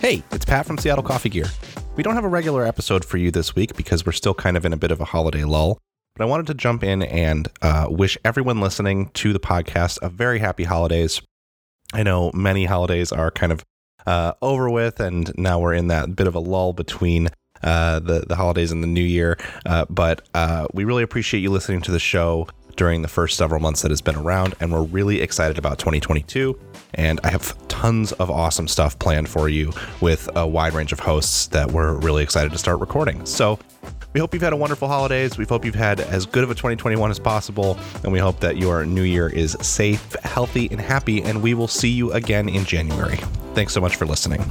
Hey, it's Pat from Seattle Coffee Gear. We don't have a regular episode for you this week because we're still kind of in a bit of a holiday lull, but I wanted to jump in and uh, wish everyone listening to the podcast a very happy holidays. I know many holidays are kind of uh, over with, and now we're in that bit of a lull between uh, the the holidays and the new year. Uh, but uh, we really appreciate you listening to the show during the first several months that has been around, and we're really excited about 2022. And I have tons of awesome stuff planned for you with a wide range of hosts that we're really excited to start recording. So we hope you've had a wonderful holidays. We hope you've had as good of a 2021 as possible, and we hope that your new year is safe, healthy, and happy. And we will see you again in January. Thanks so much for listening.